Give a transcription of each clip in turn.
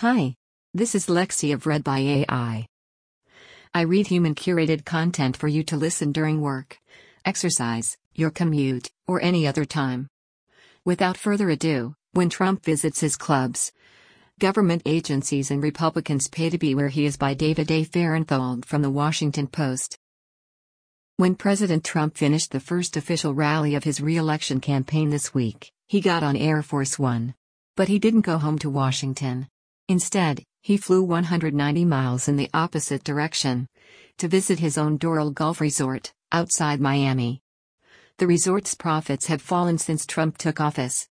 Hi. This is Lexi of Read by AI. I read human curated content for you to listen during work, exercise, your commute, or any other time. Without further ado, when Trump visits his clubs, government agencies and Republicans pay to be where he is by David A. Fahrenthold from the Washington Post. When President Trump finished the first official rally of his re-election campaign this week, he got on Air Force One. But he didn't go home to Washington. Instead, he flew 190 miles in the opposite direction to visit his own Doral Golf Resort, outside Miami. The resort's profits have fallen since Trump took office.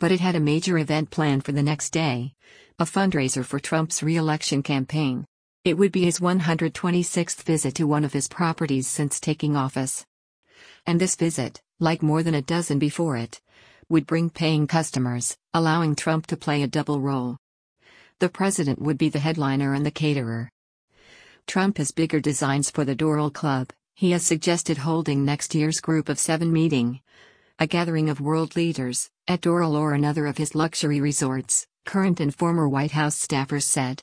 But it had a major event planned for the next day a fundraiser for Trump's re election campaign. It would be his 126th visit to one of his properties since taking office. And this visit, like more than a dozen before it, would bring paying customers, allowing Trump to play a double role. The president would be the headliner and the caterer. Trump has bigger designs for the Doral Club. He has suggested holding next year's Group of Seven meeting, a gathering of world leaders, at Doral or another of his luxury resorts, current and former White House staffers said.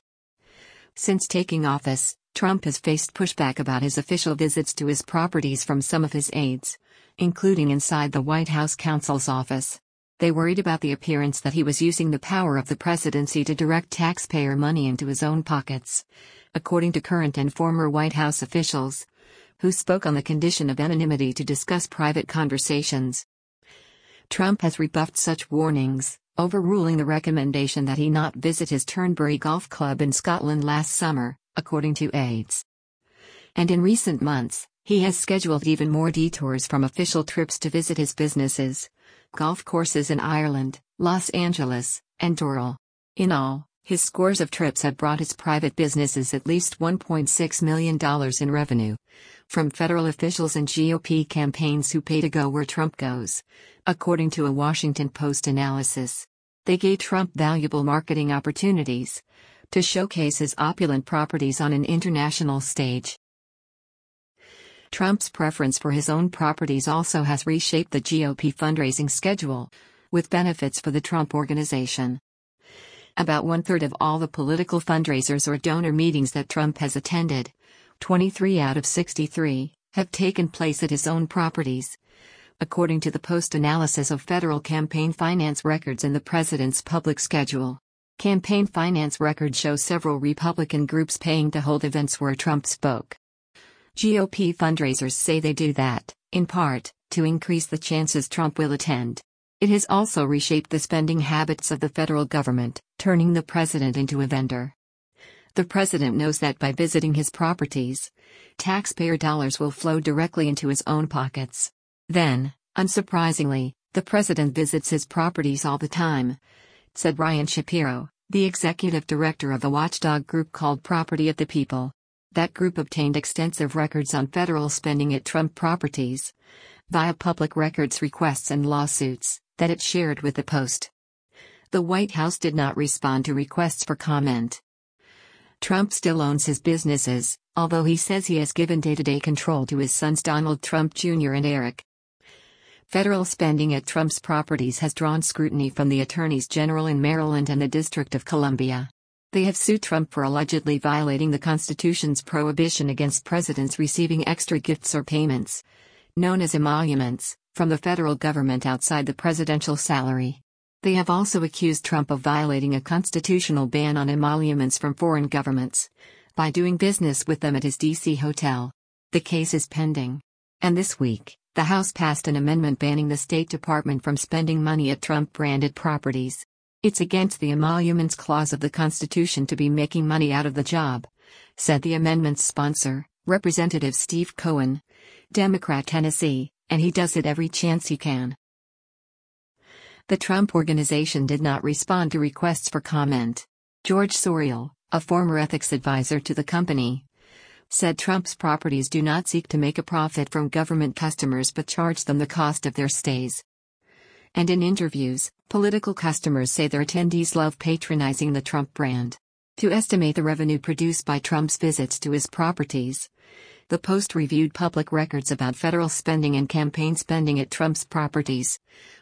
Since taking office, Trump has faced pushback about his official visits to his properties from some of his aides, including inside the White House counsel's office. They worried about the appearance that he was using the power of the presidency to direct taxpayer money into his own pockets, according to current and former White House officials, who spoke on the condition of anonymity to discuss private conversations. Trump has rebuffed such warnings, overruling the recommendation that he not visit his Turnberry Golf Club in Scotland last summer, according to aides. And in recent months, he has scheduled even more detours from official trips to visit his businesses, golf courses in Ireland, Los Angeles, and Doral. In all, his scores of trips have brought his private businesses at least $1.6 million in revenue. From federal officials and GOP campaigns who pay to go where Trump goes. According to a Washington Post analysis, they gave Trump valuable marketing opportunities to showcase his opulent properties on an international stage. Trump's preference for his own properties also has reshaped the GOP fundraising schedule, with benefits for the Trump organization. About one third of all the political fundraisers or donor meetings that Trump has attended, 23 out of 63, have taken place at his own properties. According to the post analysis of federal campaign finance records in the president's public schedule, campaign finance records show several Republican groups paying to hold events where Trump spoke. GOP fundraisers say they do that, in part, to increase the chances Trump will attend. It has also reshaped the spending habits of the federal government, turning the president into a vendor. The president knows that by visiting his properties, taxpayer dollars will flow directly into his own pockets. Then, unsurprisingly, the president visits his properties all the time, said Ryan Shapiro, the executive director of the watchdog group called Property of the People. That group obtained extensive records on federal spending at Trump properties via public records requests and lawsuits that it shared with the Post. The White House did not respond to requests for comment. Trump still owns his businesses, although he says he has given day to day control to his sons Donald Trump Jr. and Eric. Federal spending at Trump's properties has drawn scrutiny from the attorneys general in Maryland and the District of Columbia. They have sued Trump for allegedly violating the Constitution's prohibition against presidents receiving extra gifts or payments, known as emoluments, from the federal government outside the presidential salary. They have also accused Trump of violating a constitutional ban on emoluments from foreign governments by doing business with them at his D.C. hotel. The case is pending. And this week, the House passed an amendment banning the State Department from spending money at Trump branded properties. It's against the emoluments clause of the Constitution to be making money out of the job, said the amendment's sponsor, Representative Steve Cohen, Democrat Tennessee, and he does it every chance he can. The Trump Organization did not respond to requests for comment. George Sorial, a former ethics advisor to the company, said Trump's properties do not seek to make a profit from government customers but charge them the cost of their stays. And in interviews, political customers say their attendees love patronizing the Trump brand. To estimate the revenue produced by Trump's visits to his properties, the Post reviewed public records about federal spending and campaign spending at Trump's properties,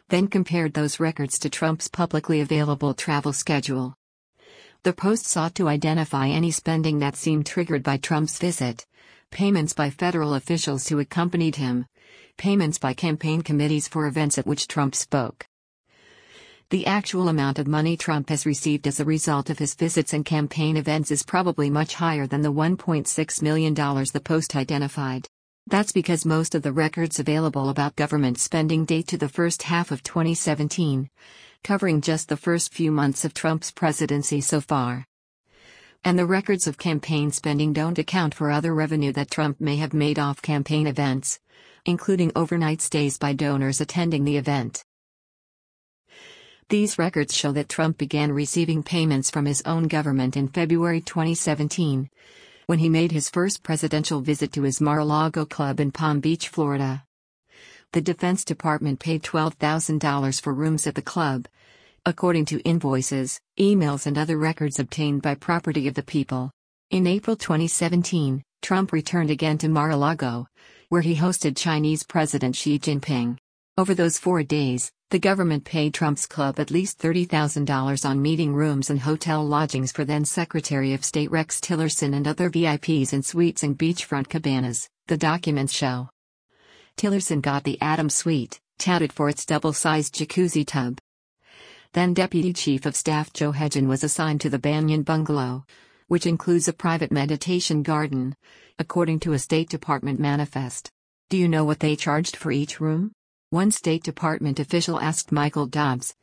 then compared those records to Trump's publicly available travel schedule. The Post sought to identify any spending that seemed triggered by Trump's visit payments by federal officials who accompanied him, payments by campaign committees for events at which Trump spoke. The actual amount of money Trump has received as a result of his visits and campaign events is probably much higher than the $1.6 million the Post identified. That's because most of the records available about government spending date to the first half of 2017, covering just the first few months of Trump's presidency so far. And the records of campaign spending don't account for other revenue that Trump may have made off campaign events, including overnight stays by donors attending the event. These records show that Trump began receiving payments from his own government in February 2017, when he made his first presidential visit to his Mar-a-Lago club in Palm Beach, Florida. The Defense Department paid $12,000 for rooms at the club, according to invoices, emails, and other records obtained by Property of the People. In April 2017, Trump returned again to Mar-a-Lago, where he hosted Chinese President Xi Jinping. Over those four days, the government paid Trump's club at least $30,000 on meeting rooms and hotel lodgings for then Secretary of State Rex Tillerson and other VIPs in suites and beachfront cabanas, the documents show. Tillerson got the Adam Suite, touted for its double sized jacuzzi tub. Then Deputy Chief of Staff Joe Hagin was assigned to the Banyan Bungalow, which includes a private meditation garden, according to a State Department manifest. Do you know what they charged for each room? One State Department official asked Michael Dobbs,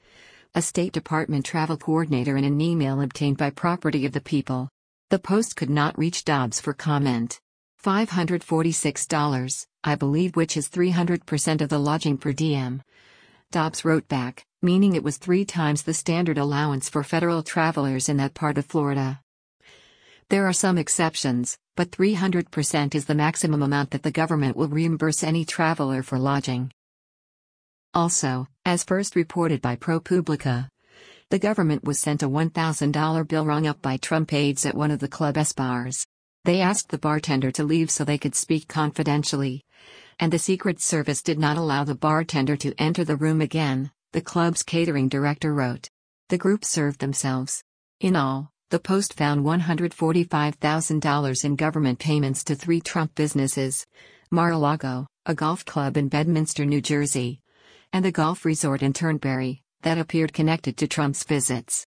a State Department travel coordinator in an email obtained by Property of the People. The Post could not reach Dobbs for comment. $546, I believe, which is 300% of the lodging per diem. Dobbs wrote back, meaning it was three times the standard allowance for federal travelers in that part of Florida. There are some exceptions, but 300% is the maximum amount that the government will reimburse any traveler for lodging. Also, as first reported by ProPublica, the government was sent a $1,000 bill rung up by Trump aides at one of the Club bars. They asked the bartender to leave so they could speak confidentially. And the Secret Service did not allow the bartender to enter the room again, the club's catering director wrote. The group served themselves. In all, the Post found $145,000 in government payments to three Trump businesses Mar a golf club in Bedminster, New Jersey, and a golf resort in Turnberry, that appeared connected to Trump's visits.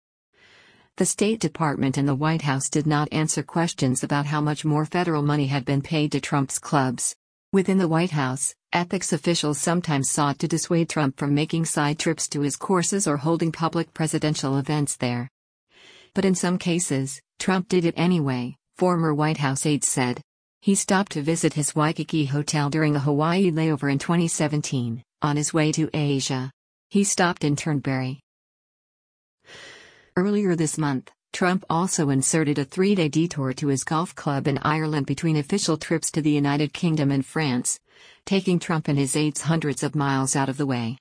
The State Department and the White House did not answer questions about how much more federal money had been paid to Trump's clubs. Within the White House, ethics officials sometimes sought to dissuade Trump from making side trips to his courses or holding public presidential events there. But in some cases, Trump did it anyway, former White House aides said. He stopped to visit his Waikiki hotel during a Hawaii layover in 2017, on his way to Asia. He stopped in Turnberry. Earlier this month, Trump also inserted a three day detour to his golf club in Ireland between official trips to the United Kingdom and France, taking Trump and his aides hundreds of miles out of the way.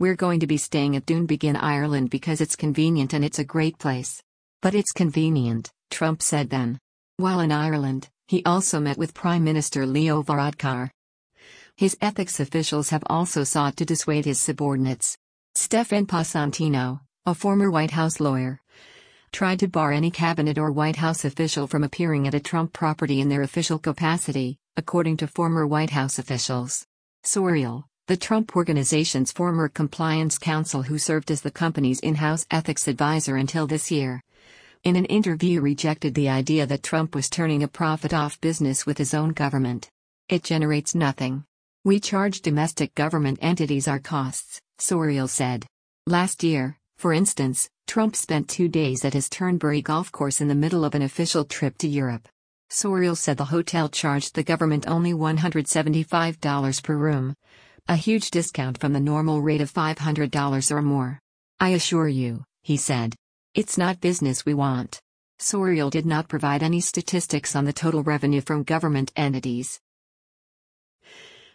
We're going to be staying at Doonbeg in, Ireland because it's convenient and it's a great place. But it's convenient, Trump said then. While in Ireland, he also met with Prime Minister Leo Varadkar. His ethics officials have also sought to dissuade his subordinates. Stefan Passantino, a former White House lawyer, tried to bar any cabinet or White House official from appearing at a Trump property in their official capacity, according to former White House officials. Sorial, the Trump Organization's former compliance counsel who served as the company's in house ethics advisor until this year, in an interview rejected the idea that Trump was turning a profit off business with his own government. It generates nothing. We charge domestic government entities our costs, Sorial said. Last year, for instance, Trump spent two days at his Turnberry golf course in the middle of an official trip to Europe. Sorial said the hotel charged the government only $175 per room, a huge discount from the normal rate of $500 or more. I assure you, he said. It's not business we want. Sorial did not provide any statistics on the total revenue from government entities.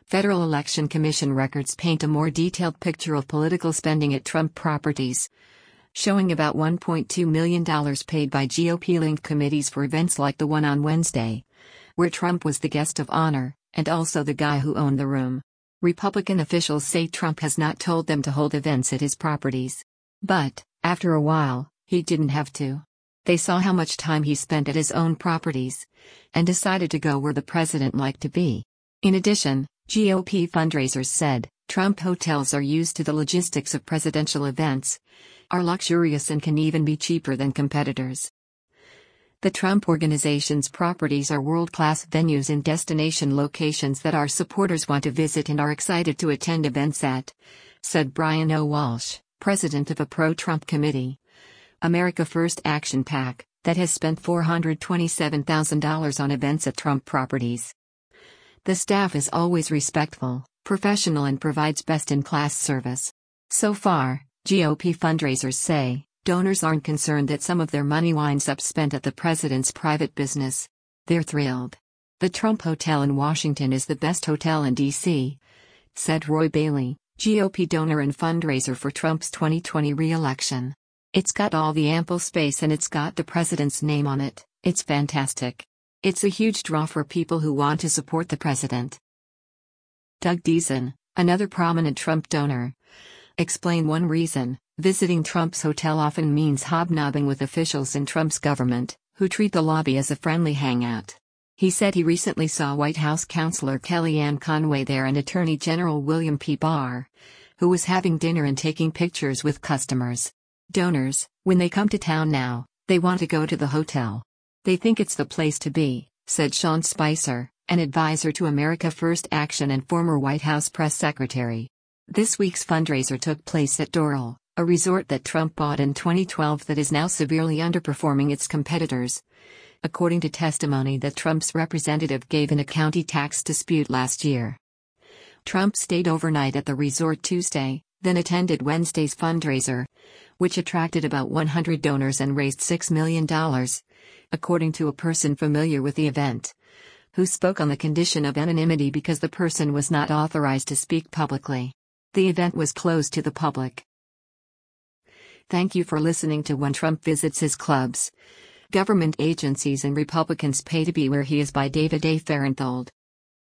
Federal Election Commission records paint a more detailed picture of political spending at Trump properties, showing about $1.2 million paid by GOP linked committees for events like the one on Wednesday, where Trump was the guest of honor, and also the guy who owned the room. Republican officials say Trump has not told them to hold events at his properties. But, after a while, he didn't have to. They saw how much time he spent at his own properties and decided to go where the president liked to be. In addition, GOP fundraisers said Trump hotels are used to the logistics of presidential events, are luxurious, and can even be cheaper than competitors. The Trump Organization's properties are world class venues in destination locations that our supporters want to visit and are excited to attend events at, said Brian O. Walsh, president of a pro Trump committee. America First Action PAC, that has spent $427,000 on events at Trump properties. The staff is always respectful, professional, and provides best in class service. So far, GOP fundraisers say, donors aren't concerned that some of their money winds up spent at the president's private business. They're thrilled. The Trump Hotel in Washington is the best hotel in D.C., said Roy Bailey, GOP donor and fundraiser for Trump's 2020 re election. It's got all the ample space and it's got the president's name on it, it's fantastic. It's a huge draw for people who want to support the president. Doug Deason, another prominent Trump donor, explained one reason visiting Trump's hotel often means hobnobbing with officials in Trump's government, who treat the lobby as a friendly hangout. He said he recently saw White House counselor Kellyanne Conway there and Attorney General William P. Barr, who was having dinner and taking pictures with customers. Donors, when they come to town now, they want to go to the hotel. They think it's the place to be, said Sean Spicer, an advisor to America First Action and former White House press secretary. This week's fundraiser took place at Doral, a resort that Trump bought in 2012 that is now severely underperforming its competitors. According to testimony that Trump's representative gave in a county tax dispute last year. Trump stayed overnight at the resort Tuesday, then attended Wednesday's fundraiser, which attracted about 100 donors and raised $6 million, according to a person familiar with the event, who spoke on the condition of anonymity because the person was not authorized to speak publicly. The event was closed to the public. Thank you for listening to When Trump Visits His Clubs. Government Agencies and Republicans Pay to Be Where He Is by David A. Fahrenthold.